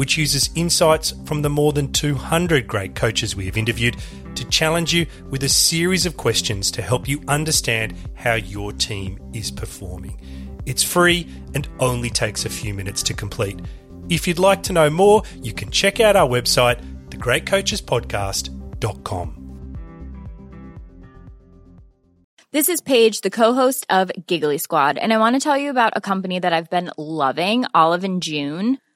which uses insights from the more than 200 great coaches we have interviewed to challenge you with a series of questions to help you understand how your team is performing. It's free and only takes a few minutes to complete. If you'd like to know more, you can check out our website, thegreatcoachespodcast.com. This is Paige, the co-host of Giggly Squad, and I want to tell you about a company that I've been loving, Olive and June.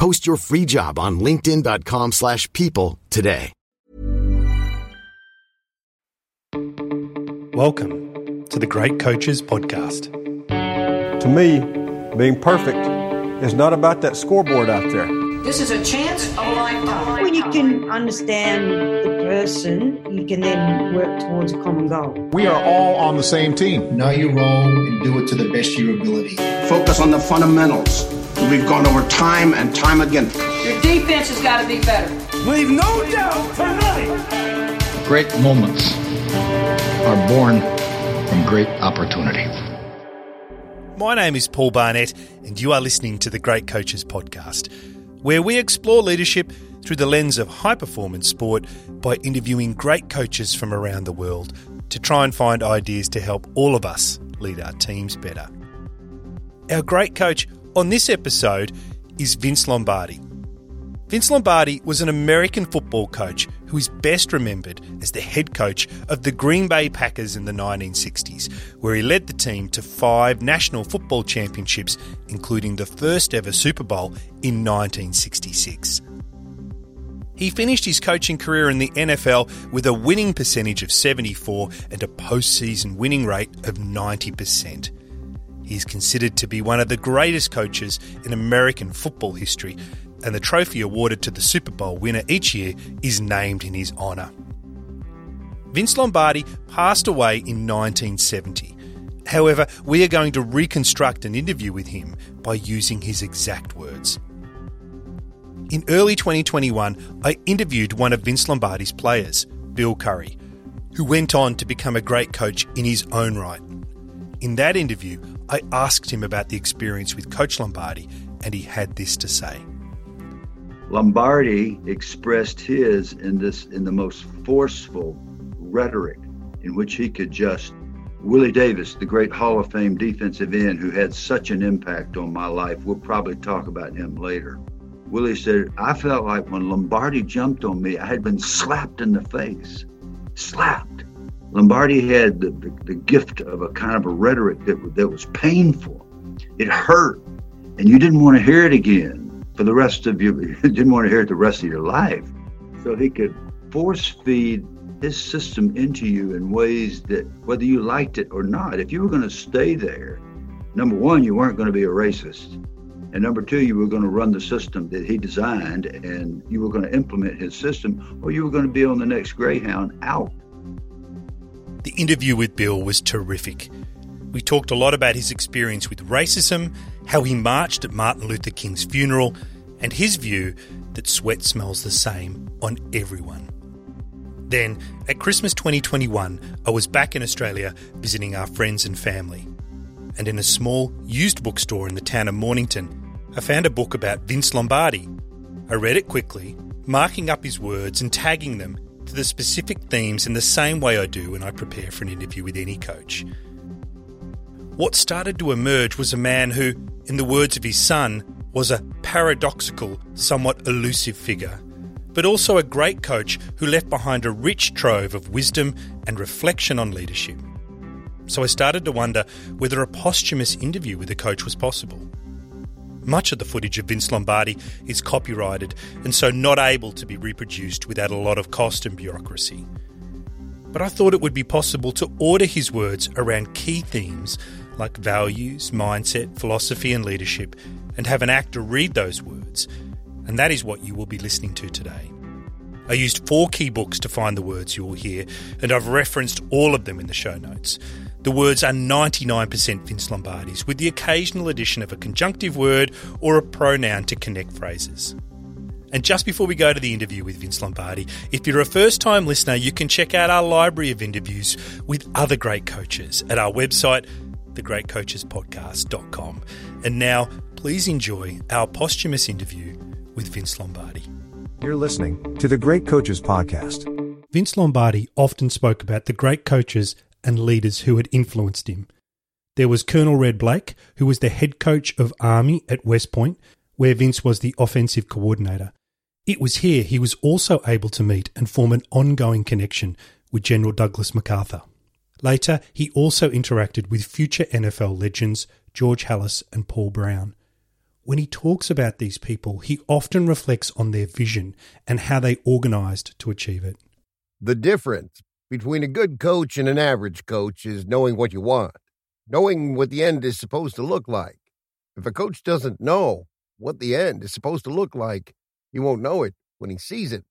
Post your free job on linkedin.com/people slash people today. Welcome to the Great Coaches Podcast. To me, being perfect is not about that scoreboard out there. This is a chance of a lifetime. When you can understand the person, you can then work towards a common goal. We are all on the same team. Know your role and do it to the best of your ability. Focus on the fundamentals. We've gone over time and time again. Your defense has got to be better. Leave no doubt tonight. Great moments are born from great opportunity. My name is Paul Barnett, and you are listening to the Great Coaches Podcast, where we explore leadership through the lens of high performance sport by interviewing great coaches from around the world to try and find ideas to help all of us lead our teams better. Our great coach on this episode is Vince Lombardi. Vince Lombardi was an American football coach who is best remembered as the head coach of the Green Bay Packers in the 1960s, where he led the team to five national football championships, including the first ever Super Bowl in 1966. He finished his coaching career in the NFL with a winning percentage of 74 and a postseason winning rate of 90%. He is considered to be one of the greatest coaches in American football history, and the trophy awarded to the Super Bowl winner each year is named in his honour. Vince Lombardi passed away in 1970. However, we are going to reconstruct an interview with him by using his exact words. In early 2021, I interviewed one of Vince Lombardi's players, Bill Curry, who went on to become a great coach in his own right. In that interview, I asked him about the experience with Coach Lombardi, and he had this to say. Lombardi expressed his in this in the most forceful rhetoric in which he could just Willie Davis, the great Hall of Fame defensive end who had such an impact on my life. We'll probably talk about him later. Willie said, I felt like when Lombardi jumped on me, I had been slapped in the face. Slapped. Lombardi had the, the, the gift of a kind of a rhetoric that, that was painful. It hurt, and you didn't want to hear it again for the rest of you. You didn't want to hear it the rest of your life. So he could force feed his system into you in ways that, whether you liked it or not, if you were going to stay there, number one, you weren't going to be a racist. And number two, you were going to run the system that he designed and you were going to implement his system, or you were going to be on the next Greyhound out. The interview with Bill was terrific. We talked a lot about his experience with racism, how he marched at Martin Luther King's funeral, and his view that sweat smells the same on everyone. Then, at Christmas 2021, I was back in Australia visiting our friends and family. And in a small used bookstore in the town of Mornington, I found a book about Vince Lombardi. I read it quickly, marking up his words and tagging them to the specific themes in the same way I do when I prepare for an interview with any coach. What started to emerge was a man who, in the words of his son, was a paradoxical, somewhat elusive figure, but also a great coach who left behind a rich trove of wisdom and reflection on leadership. So I started to wonder whether a posthumous interview with the coach was possible. Much of the footage of Vince Lombardi is copyrighted and so not able to be reproduced without a lot of cost and bureaucracy. But I thought it would be possible to order his words around key themes like values, mindset, philosophy, and leadership, and have an actor read those words. And that is what you will be listening to today. I used four key books to find the words you will hear, and I've referenced all of them in the show notes. The words are 99% Vince Lombardi's, with the occasional addition of a conjunctive word or a pronoun to connect phrases. And just before we go to the interview with Vince Lombardi, if you're a first time listener, you can check out our library of interviews with other great coaches at our website, thegreatcoachespodcast.com. And now, please enjoy our posthumous interview with Vince Lombardi. You're listening to the Great Coaches Podcast. Vince Lombardi often spoke about the great coaches and leaders who had influenced him. There was Colonel Red Blaik, who was the head coach of Army at West Point, where Vince was the offensive coordinator. It was here he was also able to meet and form an ongoing connection with General Douglas MacArthur. Later, he also interacted with future NFL legends George Halas and Paul Brown. When he talks about these people, he often reflects on their vision and how they organised to achieve it. The difference between a good coach and an average coach is knowing what you want, knowing what the end is supposed to look like. If a coach doesn't know what the end is supposed to look like, he won't know it when he sees it.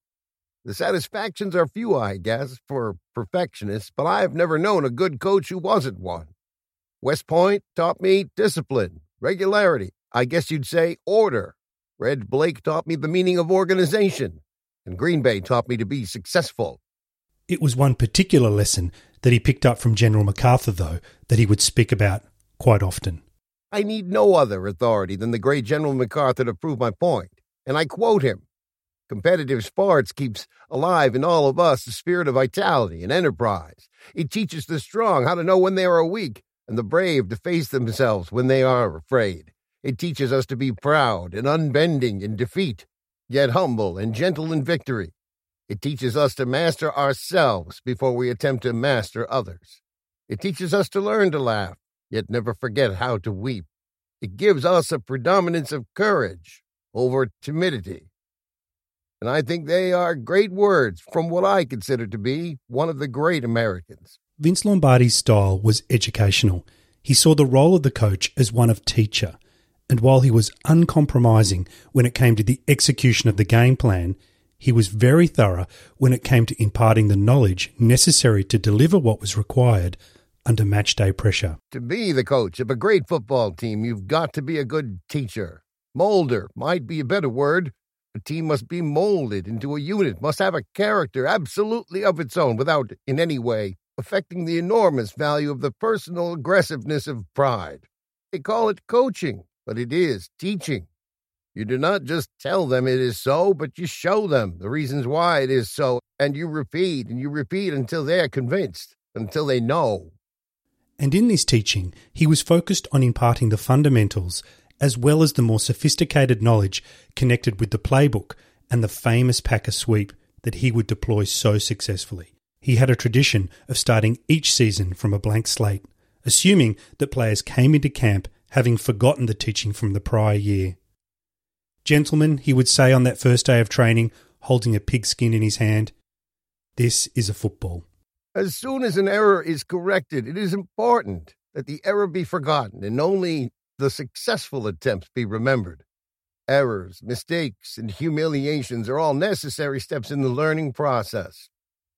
The satisfactions are few, I guess, for perfectionists, but I have never known a good coach who wasn't one. West Point taught me discipline, regularity, I guess you'd say order. Red Blaik taught me the meaning of organization, and Green Bay taught me to be successful. It was one particular lesson that he picked up from General MacArthur, though, that he would speak about quite often. I need no other authority than the great General MacArthur to prove my point, and I quote him. Competitive sports keeps alive in all of us the spirit of vitality and enterprise. It teaches the strong how to know when they are weak and the brave to face themselves when they are afraid. It teaches us to be proud and unbending in defeat, yet humble and gentle in victory. It teaches us to master ourselves before we attempt to master others. It teaches us to learn to laugh, yet never forget how to weep. It gives us a predominance of courage over timidity. And I think they are great words from what I consider to be one of the great Americans. Vince Lombardi's style was educational. He saw the role of the coach as one of teacher. And while he was uncompromising when it came to the execution of the game plan, he was very thorough when it came to imparting the knowledge necessary to deliver what was required under match day pressure. To be the coach of a great football team, you've got to be a good teacher. Molder might be a better word. A team must be molded into a unit, must have a character absolutely of its own without, in any way, affecting the enormous value of the personal aggressiveness of pride. They call it coaching, but it is teaching. You do not just tell them it is so, but you show them the reasons why it is so, and you repeat and you repeat until they are convinced, until they know. And in this teaching, he was focused on imparting the fundamentals as well as the more sophisticated knowledge connected with the playbook and the famous Packer sweep that he would deploy so successfully. He had a tradition of starting each season from a blank slate, assuming that players came into camp having forgotten the teaching from the prior year. Gentlemen, he would say on that first day of training, holding a pigskin in his hand, this is a football. As soon as an error is corrected, it is important that the error be forgotten and only the successful attempts be remembered. Errors, mistakes, and humiliations are all necessary steps in the learning process.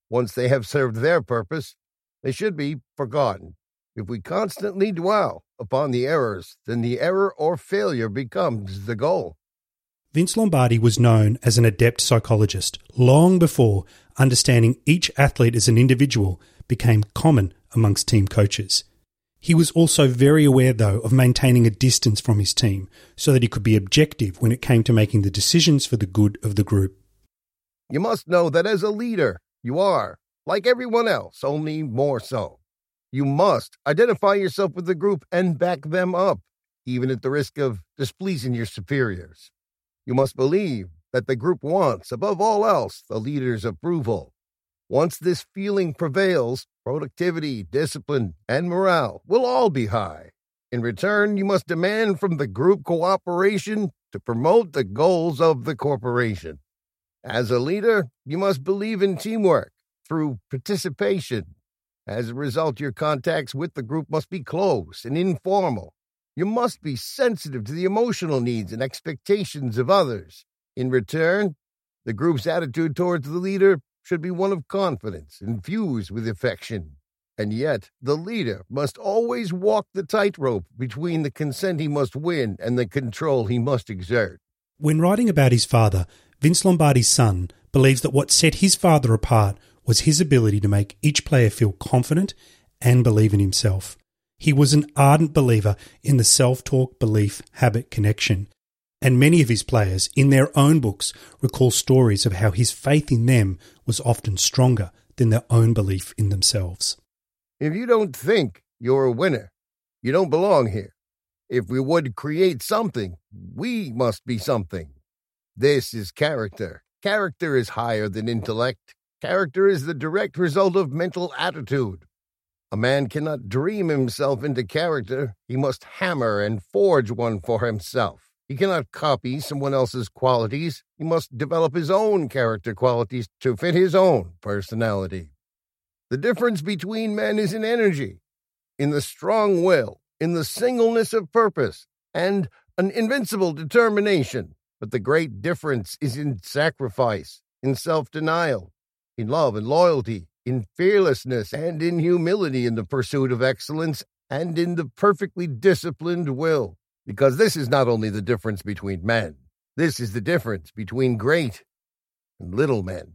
Once they have served their purpose, they should be forgotten. If we constantly dwell upon the errors, then the error or failure becomes the goal. Vince Lombardi was known as an adept psychologist long before understanding each athlete as an individual became common amongst team coaches. He was also very aware, though, of maintaining a distance from his team so that he could be objective when it came to making the decisions for the good of the group. You must know that as a leader, you are, like everyone else, only more so. You must identify yourself with the group and back them up, even at the risk of displeasing your superiors. You must believe that the group wants, above all else, the leader's approval. Once this feeling prevails, productivity, discipline, and morale will all be high. In return, you must demand from the group cooperation to promote the goals of the corporation. As a leader, you must believe in teamwork through participation. As a result, your contacts with the group must be close and informal. You must be sensitive to the emotional needs and expectations of others. In return, the group's attitude towards the leader should be one of confidence, infused with affection. And yet, the leader must always walk the tightrope between the consent he must win and the control he must exert. When writing about his father, Vince Lombardi's son believes that what set his father apart was his ability to make each player feel confident and believe in himself. He was an ardent believer in the self talk belief habit connection, and many of his players, in their own books, recall stories of how his faith in them was often stronger than their own belief in themselves. If you don't think you're a winner, you don't belong here. If we would create something, we must be something. This is character. Character is higher than intellect. Character is the direct result of mental attitude. A man cannot dream himself into character. He must hammer and forge one for himself. He cannot copy someone else's qualities. He must develop his own character qualities to fit his own personality. The difference between men is in energy, in the strong will, in the singleness of purpose, and an invincible determination. But the great difference is in sacrifice, in self denial, in love and loyalty, in fearlessness and in humility in the pursuit of excellence and in the perfectly disciplined will. Because this is not only the difference between men, this is the difference between great and little men.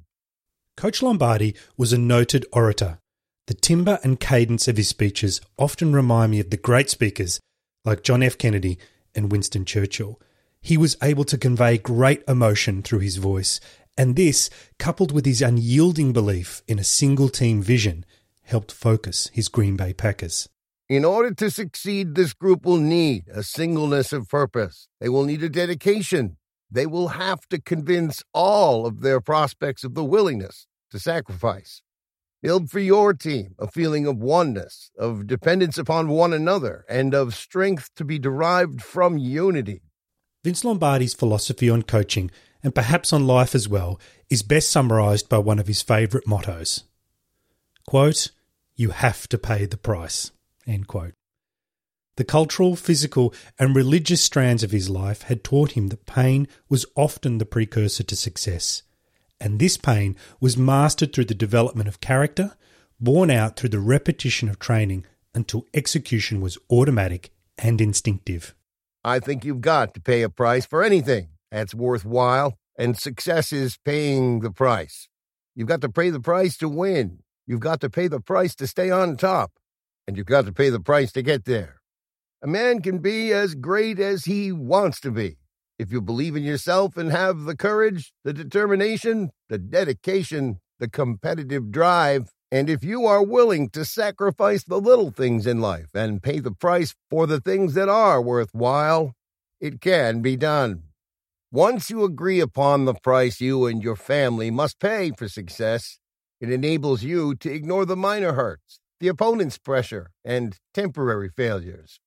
Coach Lombardi was a noted orator. The timbre and cadence of his speeches often remind me of the great speakers like John F. Kennedy and Winston Churchill. He was able to convey great emotion through his voice and this, coupled with his unyielding belief in a single team vision, helped focus his Green Bay Packers. In order to succeed, this group will need a singleness of purpose. They will need a dedication. They will have to convince all of their prospects of the willingness to sacrifice. Build for your team a feeling of oneness, of dependence upon one another, and of strength to be derived from unity. Vince Lombardi's philosophy on coaching and perhaps on life as well, is best summarised by one of his favourite mottos. Quote, you have to pay the price. End quote. The cultural, physical, and religious strands of his life had taught him that pain was often the precursor to success. And this pain was mastered through the development of character, borne out through the repetition of training until execution was automatic and instinctive. I think you've got to pay a price for anything that's worthwhile, and success is paying the price. You've got to pay the price to win. You've got to pay the price to stay on top, and you've got to pay the price to get there. A man can be as great as he wants to be. If you believe in yourself and have the courage, the determination, the dedication, the competitive drive, and if you are willing to sacrifice the little things in life and pay the price for the things that are worthwhile, it can be done. Once you agree upon the price you and your family must pay for success, it enables you to ignore the minor hurts, the opponent's pressure, and temporary failures.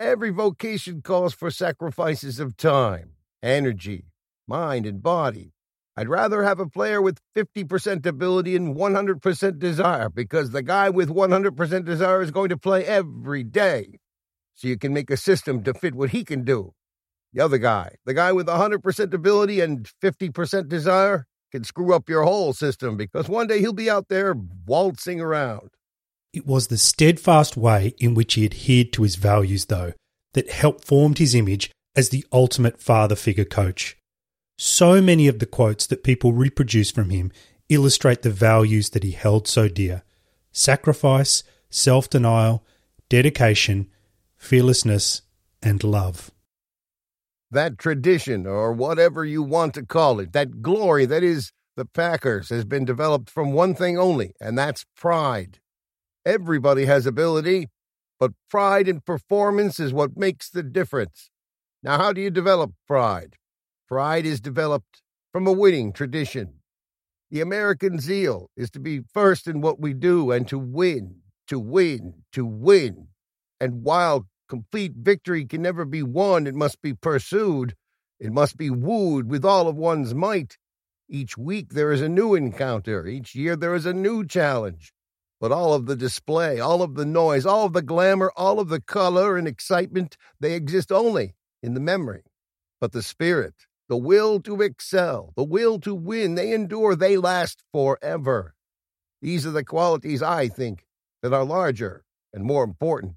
Every vocation calls for sacrifices of time, energy, mind, and body. I'd rather have a player with 50% ability and 100% desire because the guy with 100% desire is going to play every day. So you can make a system to fit what he can do the other guy, the guy with 100% ability and 50% desire, can screw up your whole system because one day he'll be out there waltzing around. It was the steadfast way in which he adhered to his values, though, that helped form his image as the ultimate father figure coach. So many of the quotes that people reproduce from him illustrate the values that he held so dear sacrifice, self denial, dedication, fearlessness, and love. That tradition, or whatever you want to call it, that glory that is the Packers, has been developed from one thing only, and that's pride. Everybody has ability, but pride in performance is what makes the difference. Now, how do you develop pride? Pride is developed from a winning tradition. The American zeal is to be first in what we do and to win, to win, to win. And while complete victory can never be won, it must be pursued. It must be wooed with all of one's might. Each week there is a new encounter. Each year there is a new challenge. But all of the display, all of the noise, all of the glamour, all of the color and excitement, they exist only in the memory. But the spirit, the will to excel, the will to win, they endure, they last forever. These are the qualities, I think, that are larger and more important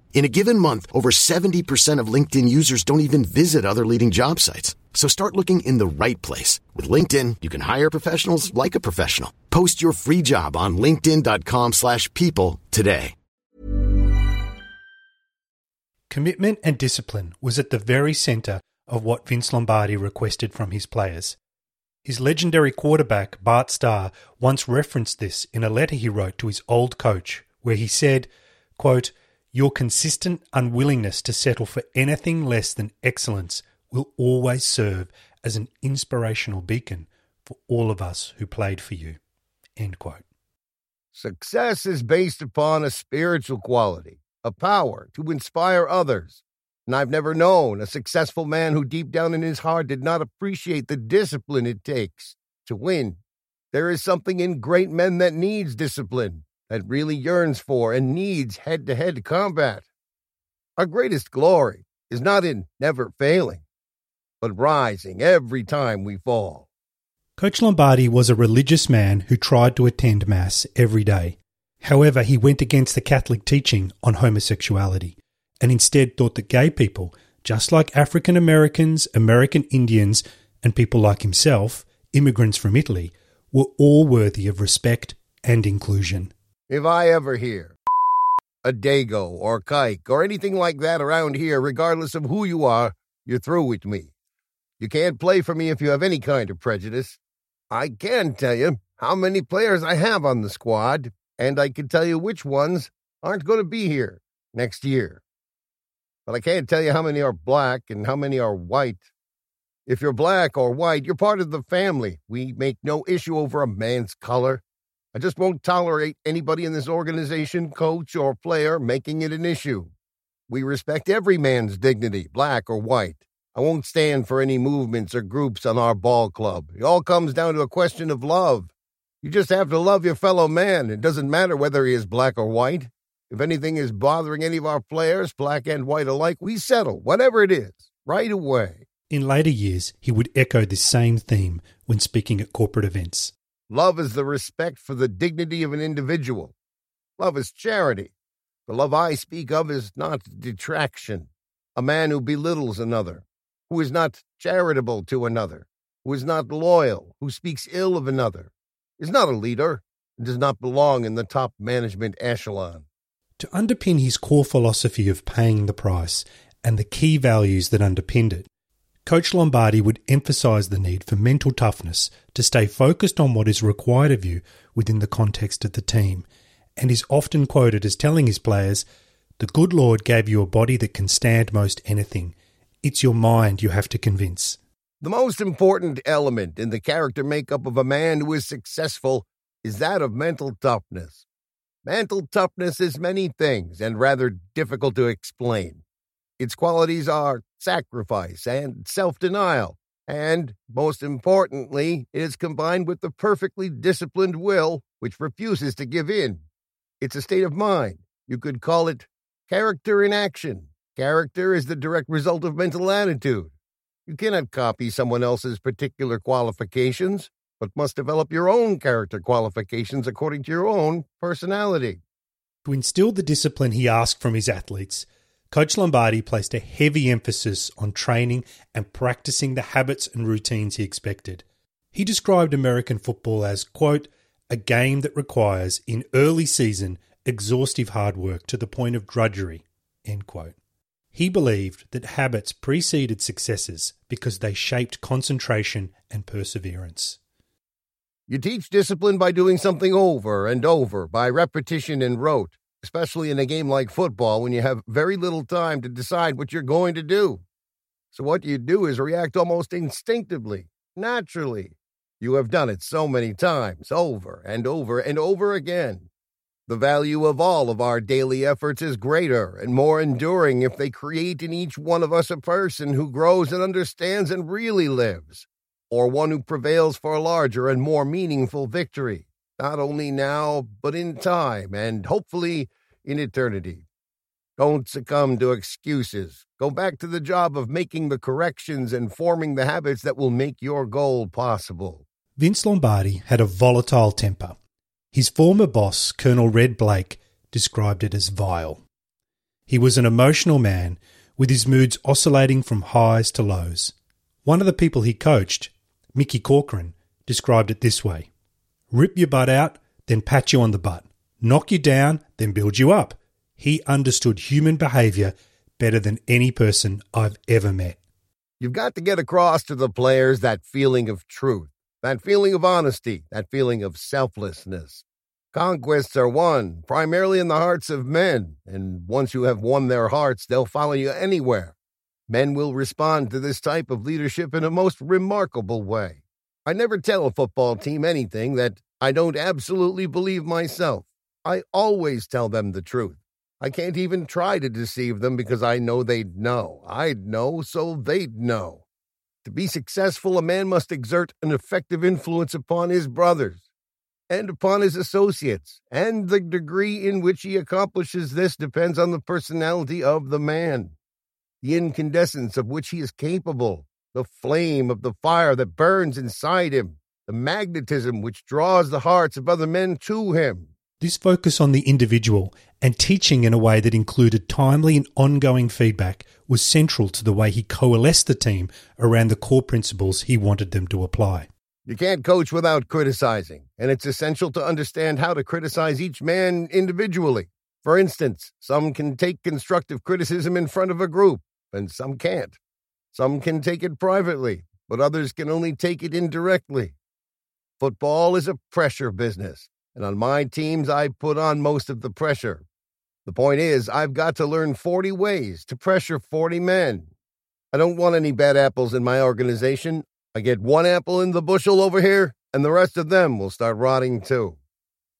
In a given month, over 70% of LinkedIn users don't even visit other leading job sites. So start looking in the right place. With LinkedIn, you can hire professionals like a professional. Post your free job on linkedin.com slash people today. Commitment and discipline was at the very centre of what Vince Lombardi requested from his players. His legendary quarterback, Bart Starr, once referenced this in a letter he wrote to his old coach, where he said, quote, Your consistent unwillingness to settle for anything less than excellence will always serve as an inspirational beacon for all of us who played for you. End quote. Success is based upon a spiritual quality, a power to inspire others. And I've never known a successful man who deep down in his heart did not appreciate the discipline it takes to win. There is something in great men that needs discipline, that really yearns for and needs head to head combat. Our greatest glory is not in never failing, but rising every time we fall. Coach Lombardi was a religious man who tried to attend Mass every day. However, he went against the Catholic teaching on homosexuality and instead thought that gay people, just like African Americans, American Indians, and people like himself, immigrants from Italy, were all worthy of respect and inclusion. If I ever hear a Dago or Kike or anything like that around here, regardless of who you are, you're through with me. You can't play for me if you have any kind of prejudice. I can tell you how many players I have on the squad, and I can tell you which ones aren't going to be here next year. But I can't tell you how many are black and how many are white. If you're black or white, you're part of the family. We make no issue over a man's color. I just won't tolerate anybody in this organization, coach or player, making it an issue. We respect every man's dignity, black or white. I won't stand for any movements or groups on our ball club. It all comes down to a question of love. You just have to love your fellow man. It doesn't matter whether he is black or white. If anything is bothering any of our players, black and white alike, we settle, whatever it is, right away. In later years, he would echo this same theme when speaking at corporate events. Love is the respect for the dignity of an individual. Love is charity. The love I speak of is not detraction. A man who belittles another, who is not charitable to another, who is not loyal, who speaks ill of another, is not a leader and does not belong in the top management echelon. To underpin his core philosophy of paying the price and the key values that underpinned it, Coach Lombardi would emphasize the need for mental toughness to stay focused on what is required of you within the context of the team and is often quoted as telling his players, The good Lord gave you a body that can stand most anything. It's your mind you have to convince. The most important element in the character makeup of a man who is successful is that of mental toughness. Mental toughness is many things and rather difficult to explain. Its qualities are sacrifice and self denial, and, most importantly, it is combined with the perfectly disciplined will which refuses to give in. It's a state of mind. You could call it character in action. Character is the direct result of mental attitude. You cannot copy someone else's particular qualifications but must develop your own character qualifications according to your own personality. To instill the discipline he asked from his athletes, Coach Lombardi placed a heavy emphasis on training and practicing the habits and routines he expected. He described American football as, quote, a game that requires, in early season, exhaustive hard work to the point of drudgery, end quote. He believed that habits preceded successes because they shaped concentration and perseverance. You teach discipline by doing something over and over, by repetition and rote, especially in a game like football when you have very little time to decide what you're going to do. So, what you do is react almost instinctively, naturally. You have done it so many times, over and over and over again. The value of all of our daily efforts is greater and more enduring if they create in each one of us a person who grows and understands and really lives or one who prevails for a larger and more meaningful victory, not only now, but in time and hopefully in eternity. Don't succumb to excuses. Go back to the job of making the corrections and forming the habits that will make your goal possible. Vince Lombardi had a volatile temper. His former boss, Colonel Red Blaik, described it as vile. He was an emotional man, with his moods oscillating from highs to lows. One of the people he coached, Mickey Corcoran, described it this way Rip your butt out, then pat you on the butt. Knock you down, then build you up. He understood human behavior better than any person I've ever met. You've got to get across to the players that feeling of truth, that feeling of honesty, that feeling of selflessness. Conquests are won primarily in the hearts of men, and once you have won their hearts, they'll follow you anywhere. Men will respond to this type of leadership in a most remarkable way. I never tell a football team anything that I don't absolutely believe myself. I always tell them the truth. I can't even try to deceive them because I know they'd know. I'd know, so they'd know. To be successful, a man must exert an effective influence upon his brothers and upon his associates, and the degree in which he accomplishes this depends on the personality of the man the incandescence of which he is capable, the flame of the fire that burns inside him, the magnetism which draws the hearts of other men to him. This focus on the individual and teaching in a way that included timely and ongoing feedback was central to the way he coalesced the team around the core principles he wanted them to apply. You can't coach without criticizing, and it's essential to understand how to criticize each man individually. For instance, some can take constructive criticism in front of a group, and some can't. Some can take it privately, but others can only take it indirectly. Football is a pressure business, and on my teams, I put on most of the pressure. The point is, I've got to learn 40 ways to pressure 40 men. I don't want any bad apples in my organization. I get one apple in the bushel over here, and the rest of them will start rotting too.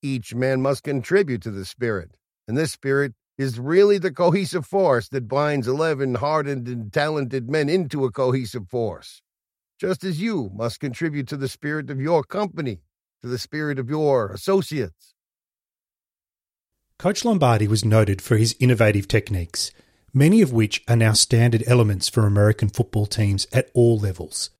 Each man must contribute to the spirit, and this spirit is really the cohesive force that binds 11 hardened and talented men into a cohesive force. Just as you must contribute to the spirit of your company, to the spirit of your associates. Coach Lombardi was noted for his innovative techniques, many of which are now standard elements for American football teams at all levels.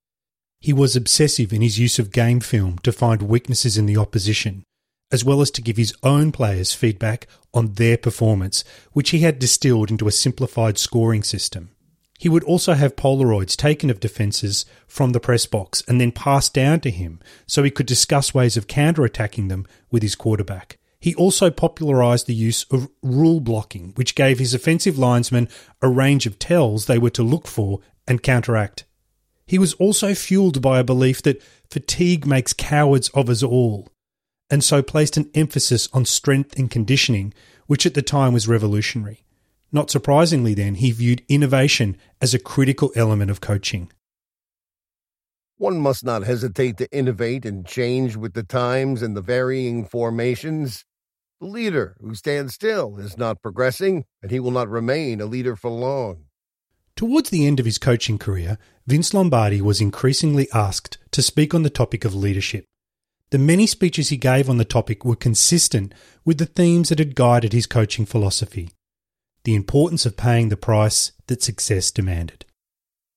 He was obsessive in his use of game film to find weaknesses in the opposition as well as to give his own players feedback on their performance, which he had distilled into a simplified scoring system. He would also have Polaroids taken of defences from the press box and then passed down to him so he could discuss ways of counter-attacking them with his quarterback. He also popularised the use of rule blocking, which gave his offensive linesmen a range of tells they were to look for and counteract. He was also fueled by a belief that fatigue makes cowards of us all, and so placed an emphasis on strength and conditioning, which at the time was revolutionary. Not surprisingly, then, he viewed innovation as a critical element of coaching. One must not hesitate to innovate and change with the times and the varying formations. The leader who stands still is not progressing, and he will not remain a leader for long. Towards the end of his coaching career, Vince Lombardi was increasingly asked to speak on the topic of leadership. The many speeches he gave on the topic were consistent with the themes that had guided his coaching philosophy the importance of paying the price that success demanded.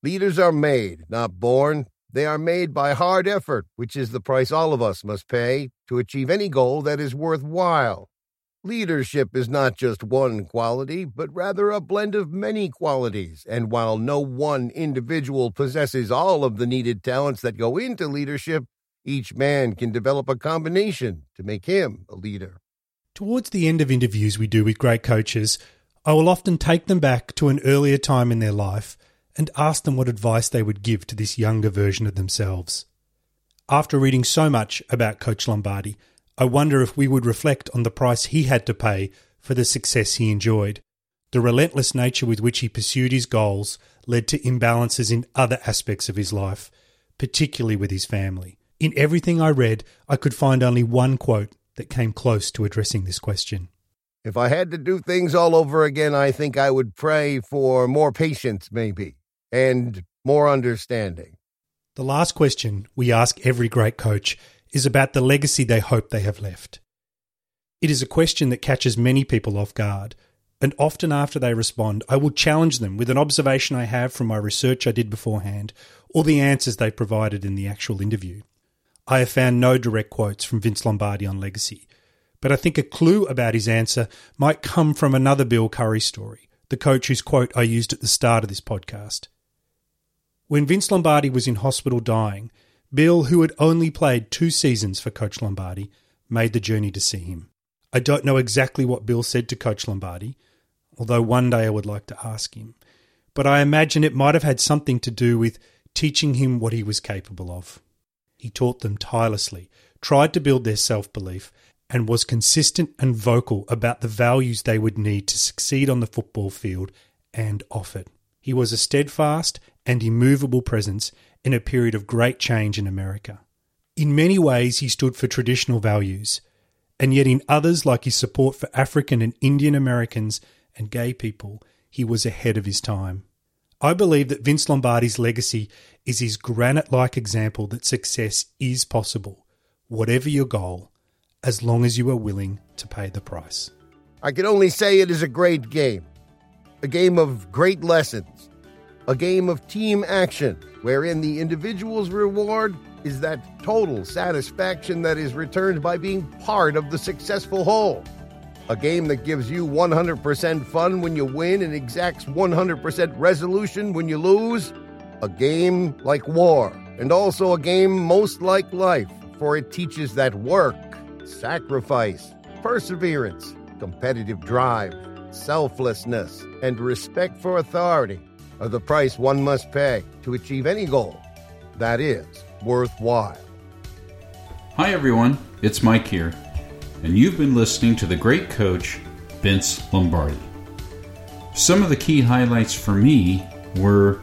Leaders are made, not born. They are made by hard effort, which is the price all of us must pay to achieve any goal that is worthwhile. Leadership is not just one quality, but rather a blend of many qualities. And while no one individual possesses all of the needed talents that go into leadership, each man can develop a combination to make him a leader. Towards the end of interviews we do with great coaches, I will often take them back to an earlier time in their life and ask them what advice they would give to this younger version of themselves. After reading so much about Coach Lombardi, I wonder if we would reflect on the price he had to pay for the success he enjoyed. The relentless nature with which he pursued his goals led to imbalances in other aspects of his life, particularly with his family. In everything I read, I could find only one quote that came close to addressing this question. If I had to do things all over again, I think I would pray for more patience, maybe, and more understanding. The last question we ask every great coach is about the legacy they hope they have left. It is a question that catches many people off guard, and often after they respond, I will challenge them with an observation I have from my research I did beforehand or the answers they provided in the actual interview. I have found no direct quotes from Vince Lombardi on legacy, but I think a clue about his answer might come from another Bill Curry story, the coach whose quote I used at the start of this podcast. When Vince Lombardi was in hospital dying, Bill, who had only played two seasons for Coach Lombardi, made the journey to see him. I don't know exactly what Bill said to Coach Lombardi, although one day I would like to ask him, but I imagine it might have had something to do with teaching him what he was capable of. He taught them tirelessly, tried to build their self belief, and was consistent and vocal about the values they would need to succeed on the football field and off it. He was a steadfast and immovable presence in a period of great change in America. In many ways, he stood for traditional values, and yet in others, like his support for African and Indian Americans and gay people, he was ahead of his time. I believe that Vince Lombardi's legacy is his granite like example that success is possible, whatever your goal as long as you are willing to pay the price. I can only say it is a great game. A game of great lessons. A game of team action, wherein the individual's reward is that total satisfaction that is returned by being part of the successful whole. A game that gives you 100% fun when you win and exacts 100% resolution when you lose. A game like war, and also a game most like life, for it teaches that work sacrifice, perseverance, competitive drive, selflessness, and respect for authority are the price one must pay to achieve any goal that is worthwhile. Hi, everyone. It's Mike here, and you've been listening to the great coach, Vince Lombardi. Some of the key highlights for me were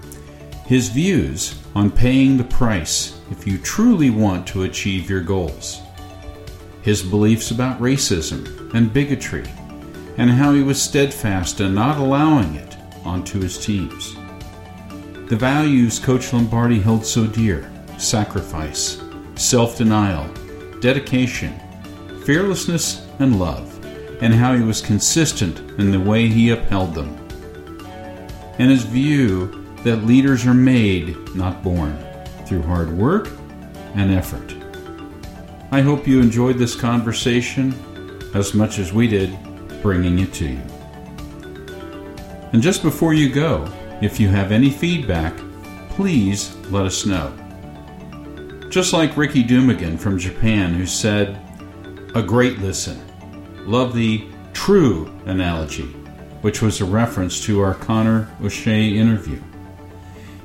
his views on paying the price if you truly want to achieve your goals his beliefs about racism and bigotry, and how he was steadfast in not allowing it onto his teams. The values Coach Lombardi held so dear sacrifice, self denial, dedication, fearlessness, and love, and how he was consistent in the way he upheld them. And his view that leaders are made, not born, through hard work and effort. I hope you enjoyed this conversation as much as we did bringing it to you. And just before you go, if you have any feedback, please let us know. Just like Ricky Dumigan from Japan, who said, A great listen. Love the true analogy, which was a reference to our Conor O'Shea interview.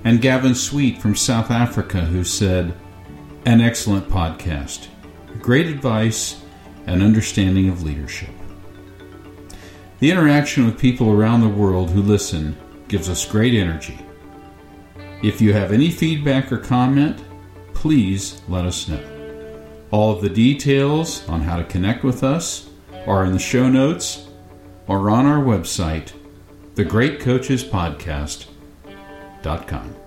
And Gavin Sweet from South Africa, who said, An excellent podcast great advice, and understanding of leadership. The interaction with people around the world who listen gives us great energy. If you have any feedback or comment, please let us know. All of the details on how to connect with us are in the show notes or on our website, thegreatcoachespodcast.com.